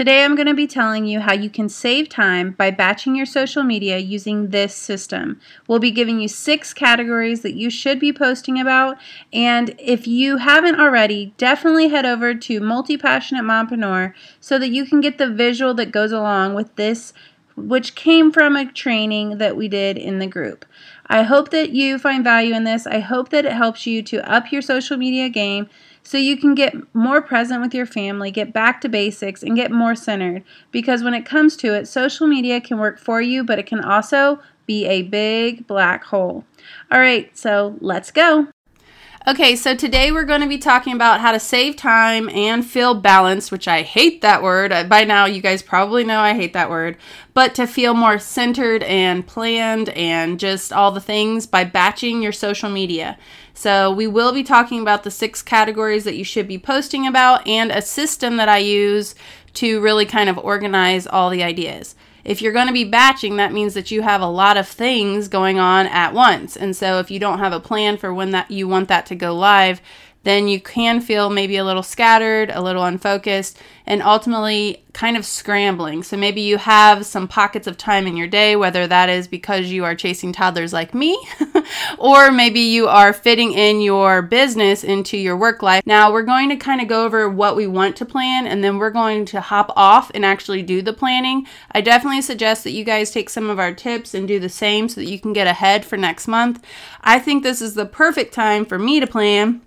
Today I'm going to be telling you how you can save time by batching your social media using this system. We'll be giving you six categories that you should be posting about, and if you haven't already, definitely head over to Multi Passionate Mompreneur so that you can get the visual that goes along with this which came from a training that we did in the group. I hope that you find value in this. I hope that it helps you to up your social media game so you can get more present with your family, get back to basics, and get more centered. Because when it comes to it, social media can work for you, but it can also be a big black hole. All right, so let's go. Okay, so today we're going to be talking about how to save time and feel balanced, which I hate that word. Uh, by now, you guys probably know I hate that word. But to feel more centered and planned and just all the things by batching your social media. So, we will be talking about the six categories that you should be posting about and a system that I use to really kind of organize all the ideas. If you're going to be batching, that means that you have a lot of things going on at once. And so if you don't have a plan for when that you want that to go live, then you can feel maybe a little scattered, a little unfocused, and ultimately kind of scrambling. So maybe you have some pockets of time in your day, whether that is because you are chasing toddlers like me, or maybe you are fitting in your business into your work life. Now, we're going to kind of go over what we want to plan, and then we're going to hop off and actually do the planning. I definitely suggest that you guys take some of our tips and do the same so that you can get ahead for next month. I think this is the perfect time for me to plan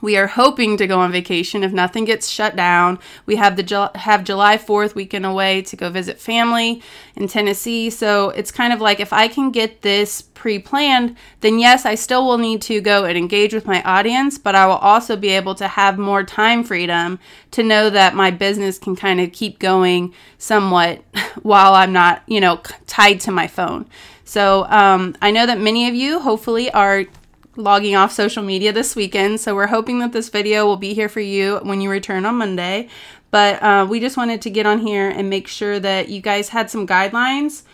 we are hoping to go on vacation if nothing gets shut down. We have the have July 4th weekend away to go visit family in Tennessee. So it's kind of like if I can get this pre-planned, then yes, I still will need to go and engage with my audience, but I will also be able to have more time freedom to know that my business can kind of keep going somewhat while I'm not, you know, tied to my phone. So um, I know that many of you hopefully are logging off social media this weekend. So we're hoping that this video will be here for you when you return on Monday. But uh, we just wanted to get on here and make sure that you guys had some guidelines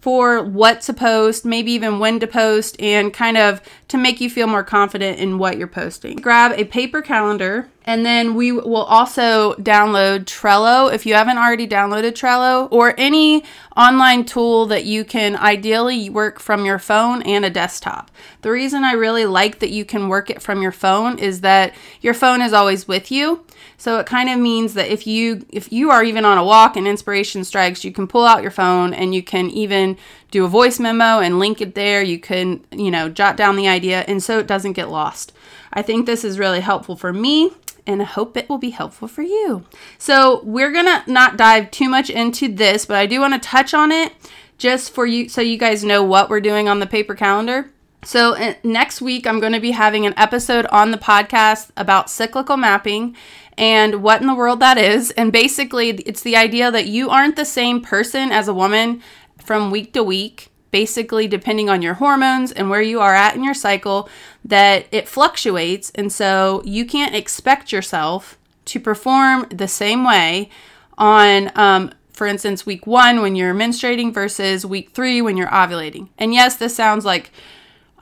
for what to post, maybe even when to post, and kind of to make you feel more confident in what you're posting. Grab a paper calendar, and then we will also download Trello if you haven't already downloaded Trello or any online tool that you can ideally work from your phone and a desktop. The reason I really like that you can work it from your phone is that your phone is always with you. So it kind of means that if you if you are even on a walk and inspiration strikes, you can pull out your phone and you can even do a voice memo and link it there. You can, you know, jot down the idea and so it doesn't get lost. I think this is really helpful for me and I hope it will be helpful for you. So, we're going to not dive too much into this, but I do want to touch on it just for you so you guys know what we're doing on the paper calendar. So, uh, next week, I'm going to be having an episode on the podcast about cyclical mapping and what in the world that is. And basically, it's the idea that you aren't the same person as a woman from week to week. Basically, depending on your hormones and where you are at in your cycle, that it fluctuates. And so you can't expect yourself to perform the same way on um, for instance, week one when you're menstruating versus week three when you're ovulating. And yes, this sounds like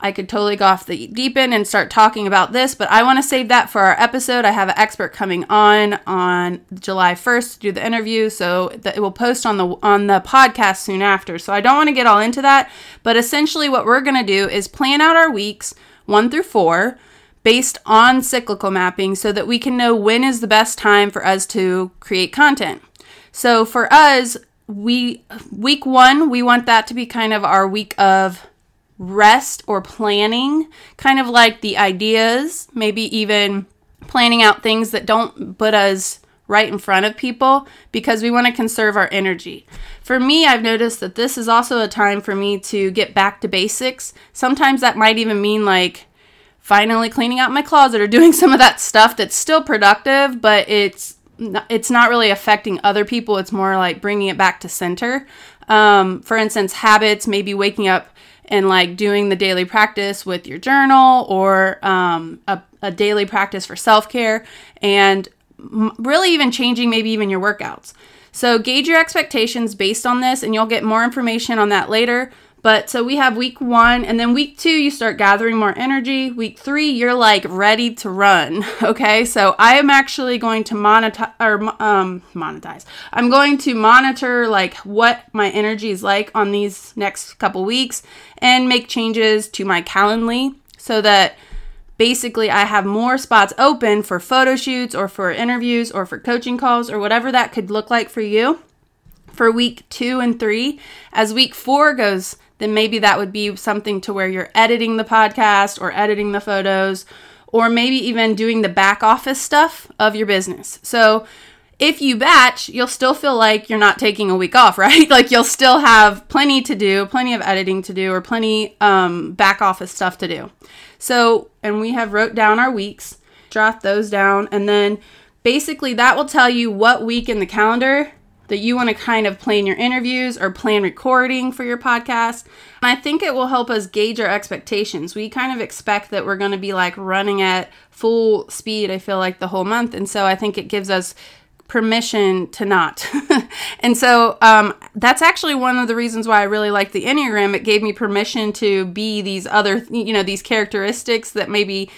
I could totally go off the deep end and start talking about this, but I want to save that for our episode. I have an expert coming on on July 1st to do the interview, so it will post on the on the podcast soon after. So I don't want to get all into that, but essentially what we're going to do is plan out our weeks 1 through 4 based on cyclical mapping so that we can know when is the best time for us to create content. So for us, we week 1, we want that to be kind of our week of rest or planning, kind of like the ideas, maybe even planning out things that don't put us right in front of people because we want to conserve our energy. For me, I've noticed that this is also a time for me to get back to basics. Sometimes that might even mean like finally cleaning out my closet or doing some of that stuff that's still productive, but it's it's not really affecting other people. It's more like bringing it back to center. Um, for instance, habits, maybe waking up and like doing the daily practice with your journal or um, a, a daily practice for self care and really even changing maybe even your workouts. So gauge your expectations based on this, and you'll get more information on that later. But so we have week one, and then week two, you start gathering more energy. Week three, you're like ready to run. Okay, so I am actually going to monetize or um, monetize. I'm going to monitor like what my energy is like on these next couple weeks and make changes to my Calendly so that basically I have more spots open for photo shoots or for interviews or for coaching calls or whatever that could look like for you for week two and three. As week four goes, then maybe that would be something to where you're editing the podcast or editing the photos or maybe even doing the back office stuff of your business. So if you batch, you'll still feel like you're not taking a week off, right? like you'll still have plenty to do, plenty of editing to do, or plenty um, back office stuff to do. So, and we have wrote down our weeks, jot those down, and then basically that will tell you what week in the calendar that you want to kind of plan your interviews or plan recording for your podcast. And I think it will help us gauge our expectations. We kind of expect that we're going to be like running at full speed, I feel like the whole month. And so I think it gives us permission to not. and so um, that's actually one of the reasons why I really like the Enneagram. It gave me permission to be these other, you know, these characteristics that maybe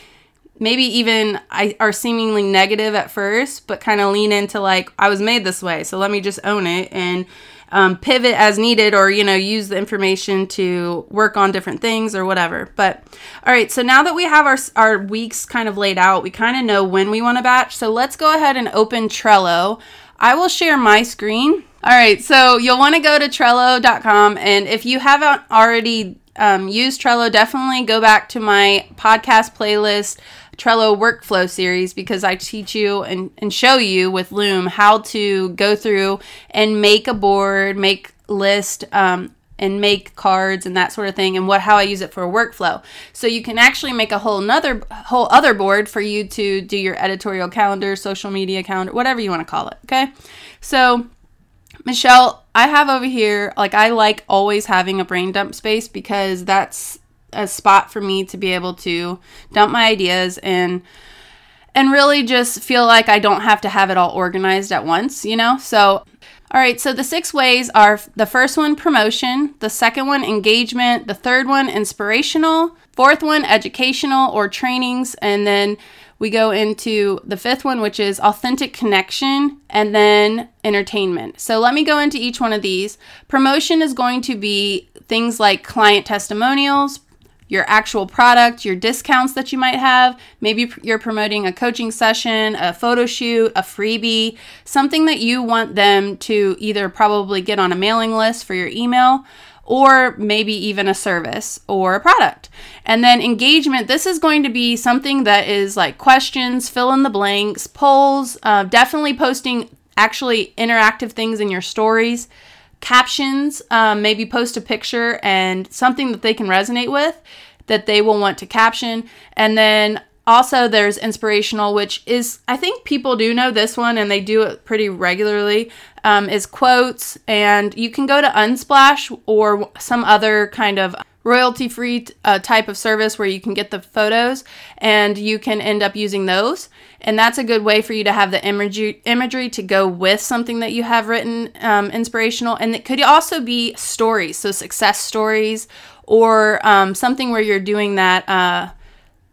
maybe even I are seemingly negative at first, but kind of lean into like I was made this way, so let me just own it and um, pivot as needed, or you know use the information to work on different things or whatever. But all right, so now that we have our our weeks kind of laid out, we kind of know when we want to batch. So let's go ahead and open Trello. I will share my screen. All right, so you'll want to go to Trello.com, and if you haven't already um, used Trello, definitely go back to my podcast playlist Trello workflow series because I teach you and, and show you with Loom how to go through and make a board, make list, um, and make cards and that sort of thing and what how I use it for a workflow. So you can actually make a whole another whole other board for you to do your editorial calendar, social media calendar, whatever you want to call it. Okay. So Michelle, I have over here like I like always having a brain dump space because that's a spot for me to be able to dump my ideas and and really just feel like I don't have to have it all organized at once, you know? So all right, so the six ways are the first one promotion, the second one engagement, the third one inspirational, fourth one educational or trainings, and then we go into the fifth one, which is authentic connection, and then entertainment. So let me go into each one of these. Promotion is going to be things like client testimonials, your actual product, your discounts that you might have. Maybe you're promoting a coaching session, a photo shoot, a freebie, something that you want them to either probably get on a mailing list for your email or maybe even a service or a product. And then engagement, this is going to be something that is like questions, fill in the blanks, polls, uh, definitely posting actually interactive things in your stories captions, um, maybe post a picture and something that they can resonate with that they will want to caption. And then also there's inspirational, which is, I think people do know this one and they do it pretty regularly, um, is quotes. And you can go to Unsplash or some other kind of royalty free uh, type of service where you can get the photos and you can end up using those. And that's a good way for you to have the imagery imagery to go with something that you have written um, inspirational. And it could also be stories so success stories or um, something where you're doing that uh,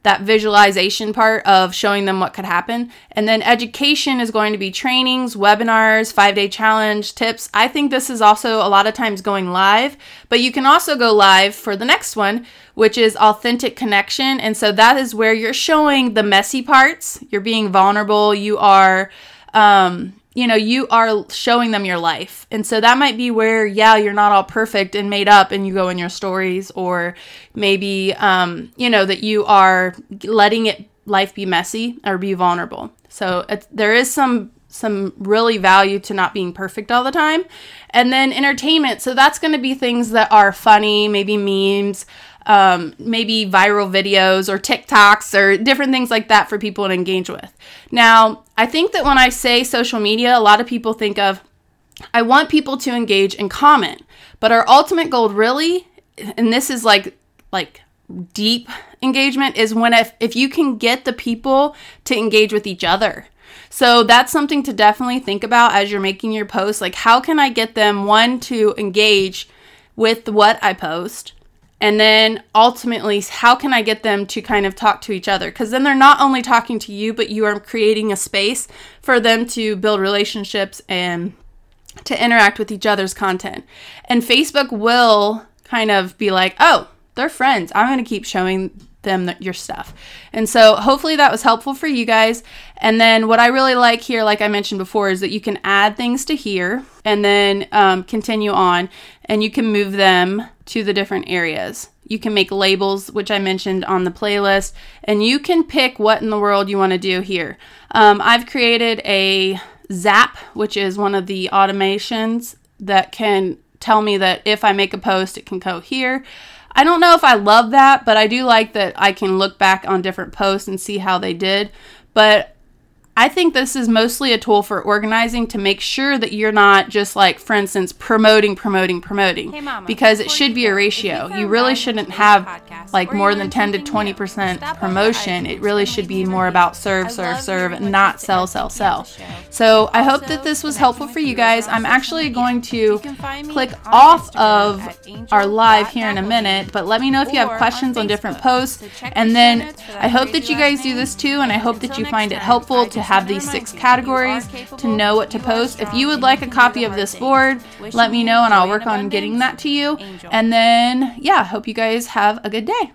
that visualization part of showing them what could happen. And then education is going to be trainings, webinars, five day challenge, tips. I think this is also a lot of times going live, but you can also go live for the next one, which is authentic connection. And so that is where you're showing the messy parts, you're being vulnerable, you are. Um, you know, you are showing them your life. And so that might be where, yeah, you're not all perfect and made up and you go in your stories, or maybe, um, you know, that you are letting it life be messy or be vulnerable. So there is some some really value to not being perfect all the time. And then entertainment. So that's going to be things that are funny, maybe memes, um, maybe viral videos or TikToks or different things like that for people to engage with. Now, I think that when I say social media, a lot of people think of, I want people to engage and comment. But our ultimate goal really, and this is like, like, deep engagement is when if, if you can get the people to engage with each other so that's something to definitely think about as you're making your post like how can i get them one to engage with what I post. And then ultimately, how can I get them to kind of talk to each other? Because then they're not only talking to you, but you are creating a space for them to build relationships and to interact with each other's content. And Facebook will kind of be like, oh, they're friends. I'm going to keep showing them your stuff. And so hopefully that was helpful for you guys. And then what I really like here, like I mentioned before, is that you can add things to here and then um, continue on and you can move them to the different areas. You can make labels, which I mentioned on the playlist, and you can pick what in the world you want to do here. Um, I've created a Zap, which is one of the automations that can tell me that if I make a post, it can go here. I don't know if I love that, but I do like that I can look back on different posts and see how they did. But I think this is mostly a tool for organizing to make sure that you're not just like, for instance, promoting, promoting, promoting. Hey, Mama, because it should be a ratio. you You really shouldn't have podcast, like more than 10 to 20% stop promotion. It really should be more about serve, serve, serve, not sell, sell, sell. So I hope that this was helpful for you guys. I'm actually going to can find me click off of our live here in a minute, but let me know if you have questions on different posts. And then notes for that I hope that you guys do this too, and I hope that you find it helpful to have these six you, you are categories to know what to post. If you would like a copy of this board, let me know and I'll work on getting that to you. And then, yeah, hope you guys have a good day.